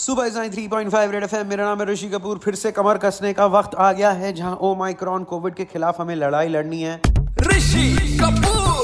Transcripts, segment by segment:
सुबह Sai three point five red FM मेरा नाम है ऋषि कपूर। फिर से कमर कसने का वक्त आ गया है, जहाँ ओ माइक्रॉन कोविड के खिलाफ हमें लड़ाई लड़नी है। ऋषि कपूर।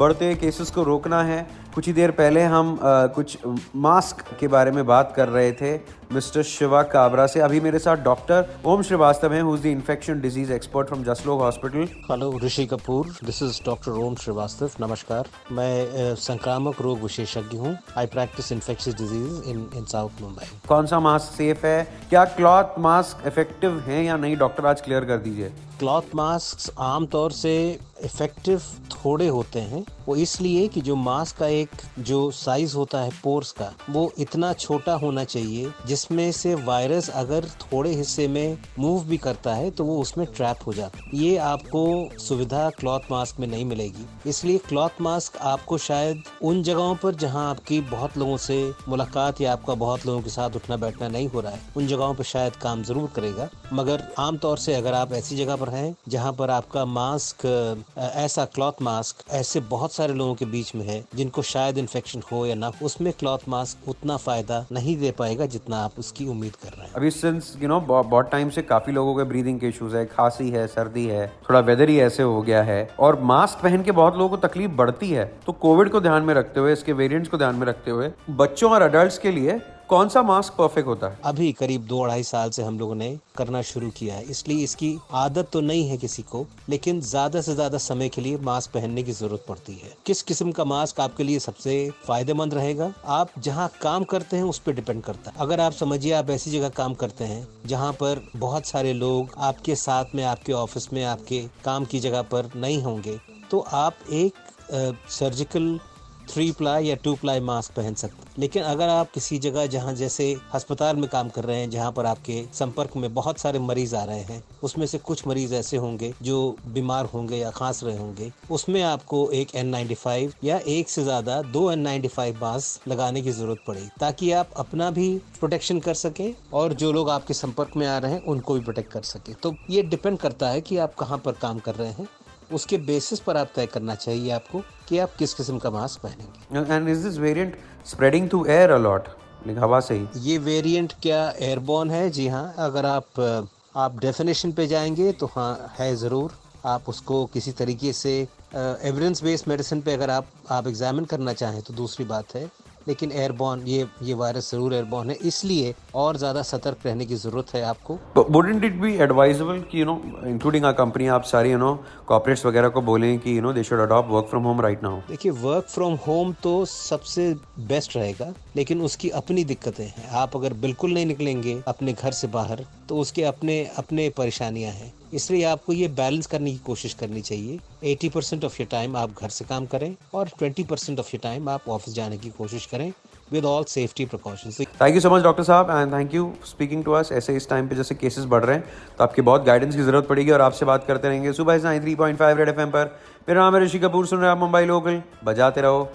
बढ़ते केसेस को रोकना है। कुछ ही देर पहले हम आ, कुछ मास्क के बारे में बात कर रहे थे मिस्टर शिवा काबरा से। अभी मेरे साथ डॉक्टर ओम श्रीवास्तव हैं who is the infection disease expert from Jaslok hospital hello Rishi Kapoor. This is doctor Om Shrivastava. नमस्कार। मैं संक्रामक रोग विशेषज्ञ हूँ। I practice infectious disease in in south Mumbai कौन सा मास्क सेफ़ है? क्या क्लॉथ मास्क इफ़ेक्टिव है या नहीं? डॉक्टर आज क्लियर कर दीजिए। क्लॉथ मास्क आमतौर से इफ़ेक्टिव थोड़े होते हैं, वो इसलिए कि जो मास्क का एक, जो साइज़ होता है पोर्स का, वो इतना छोटा होना चाहिए, जिसमें से वायरस अगर थोड़े हिस्से में मूव भी करता है तो वो उसमें ट्रैप हो जाता है। ये आपको सुविधा क्लॉथ मास्क में नहीं मिलेगी। इसलिए क्लॉथ मास्क आपको शायद उन जगहों पर जहाँ आपकी बहुत लोगों से मुलाकात या आपका बहुत लोगों के साथ उठना बैठना नहीं हो रहा है, उन जगहों पर शायद काम ज़रूर करेगा। मगर आमतौर से अगर आप ऐसी जगह पर हैं, जहाँ पर आपका मास्क ऐसा क्लॉथ मास्क ऐसे बहुत सारे लोगों के बीच में है जिनको शायद इन्फेक्शन हो या ना उसमें क्लॉथ मास्क उतना फ़ायदा नहीं दे पाएगा जितना आप उसकी उम्मीद कर रहे हैं। अभी सिंस यू नो बहुत टाइम से काफ़ी लोगों के ब्रीदिंग के इश्यूज़ है, खांसी है, सर्दी है, थोड़ा वेदर ही ऐसे हो गया है। और मास्क पहन के बहुत लोगों को तकलीफ़ बढ़ती है। तो कोविड को ध्यान में रखते हुए, इसके वेरिएंट्स को ध्यान में रखते हुए, बच्चों और अडल्ट के लिए कौन सा मास्क परफेक्ट होता है? अभी करीब दो अढ़ाई साल से हम लोगों ने करना शुरू किया है। इसलिए इसकी आदत तो नहीं है किसी को, लेकिन ज़्यादा से ज़्यादा समय के लिए मास्क पहनने की ज़रूरत पड़ती है। किस किस्म का मास्क आपके लिए सबसे फ़ायदेमंद रहेगा? आप जहाँ काम करते हैं उस पर डिपेंड करता है। अगर आप समझिए आप ऐसी जगह काम करते हैं, जहाँ पर बहुत सारे लोग आपके साथ में, आपके ऑफ़िस में, आपके काम की जगह पर नहीं होंगे तो आप एक सर्जिकल थ्री प्लाई या टू प्लाई मास्क पहन सकते लेकिन अगर आप किसी जगह जहाँ जैसे अस्पताल में काम कर रहे हैं, जहाँ पर आपके संपर्क में बहुत सारे मरीज़ आ रहे हैं, उसमें से कुछ मरीज़ ऐसे होंगे जो बीमार होंगे या खांस रहे होंगे, उसमें आपको एक एन या एक से ज़्यादा दो एन मास्क लगाने की ज़रूरत पड़ेगी, ताकि आप अपना भी प्रोटेक्शन कर सके और जो लोग आपके संपर्क में आ रहे हैं, उनको भी प्रोटेक्ट कर सके। तो ये डिपेंड करता है कि आप कहाँ पर काम कर रहे हैं। उसके बेसिस पर आप तय करना चाहिए आपको कि आप किस किस्म का मास्क पहनेंगे। And is this variant spreading to air a lot हवा से ही। ये वेरिएंट क्या एयरबोर्न है? जी हाँ अगर आप आप डेफिनेशन पे जाएँगे तो हाँ है ज़रूर। आप उसको किसी तरीके से एविडेंस बेस्ड मेडिसिन पे अगर आप आप एग्जामिन करना चाहें तो दूसरी बात है। लेकिन एयरबॉर्न ये ये वायरस ज़रूर एयरबॉर्न है इसलिए और ज़्यादा सतर्क रहने की ज़रूरत है आपको। वुडेंट इट बी एडवाइजेबल कि you know including our company आप सारी यू नो कॉर्पोरेट्स वगैरह को बोलें कि you know they should adopt work from home right now देखिए वर्क फ्रॉम होम तो सबसे बेस्ट रहेगा। लेकिन उसकी अपनी दिक्कतें हैं। आप अगर बिल्कुल नहीं निकलेंगे अपने घर से बाहर तो उसके अपने अपने परेशानियाँ हैं। इसलिए आपको ये बैलेंस करने की कोशिश करनी चाहिए। 80 परसेंट ऑफ़ योर टाइम आप घर से काम करें और 20 परसेंट ऑफ़ योर टाइम आप ऑफ़िस जाने की कोशिश करें with all safety precautions thank you so much doctor साहब and thank you speaking to us ऐसे इस टाइम पे जैसे केसेस बढ़ रहे हैं तो आपकी बहुत गाइडेंस की ज़रूरत पड़ेगी और आपसे बात करते रहेंगे। सुबह nine three point five red FM पर। मेरा नाम है ऋषि कपूर, सुन रहे आप मुंबई लोकल। बजाते रहो।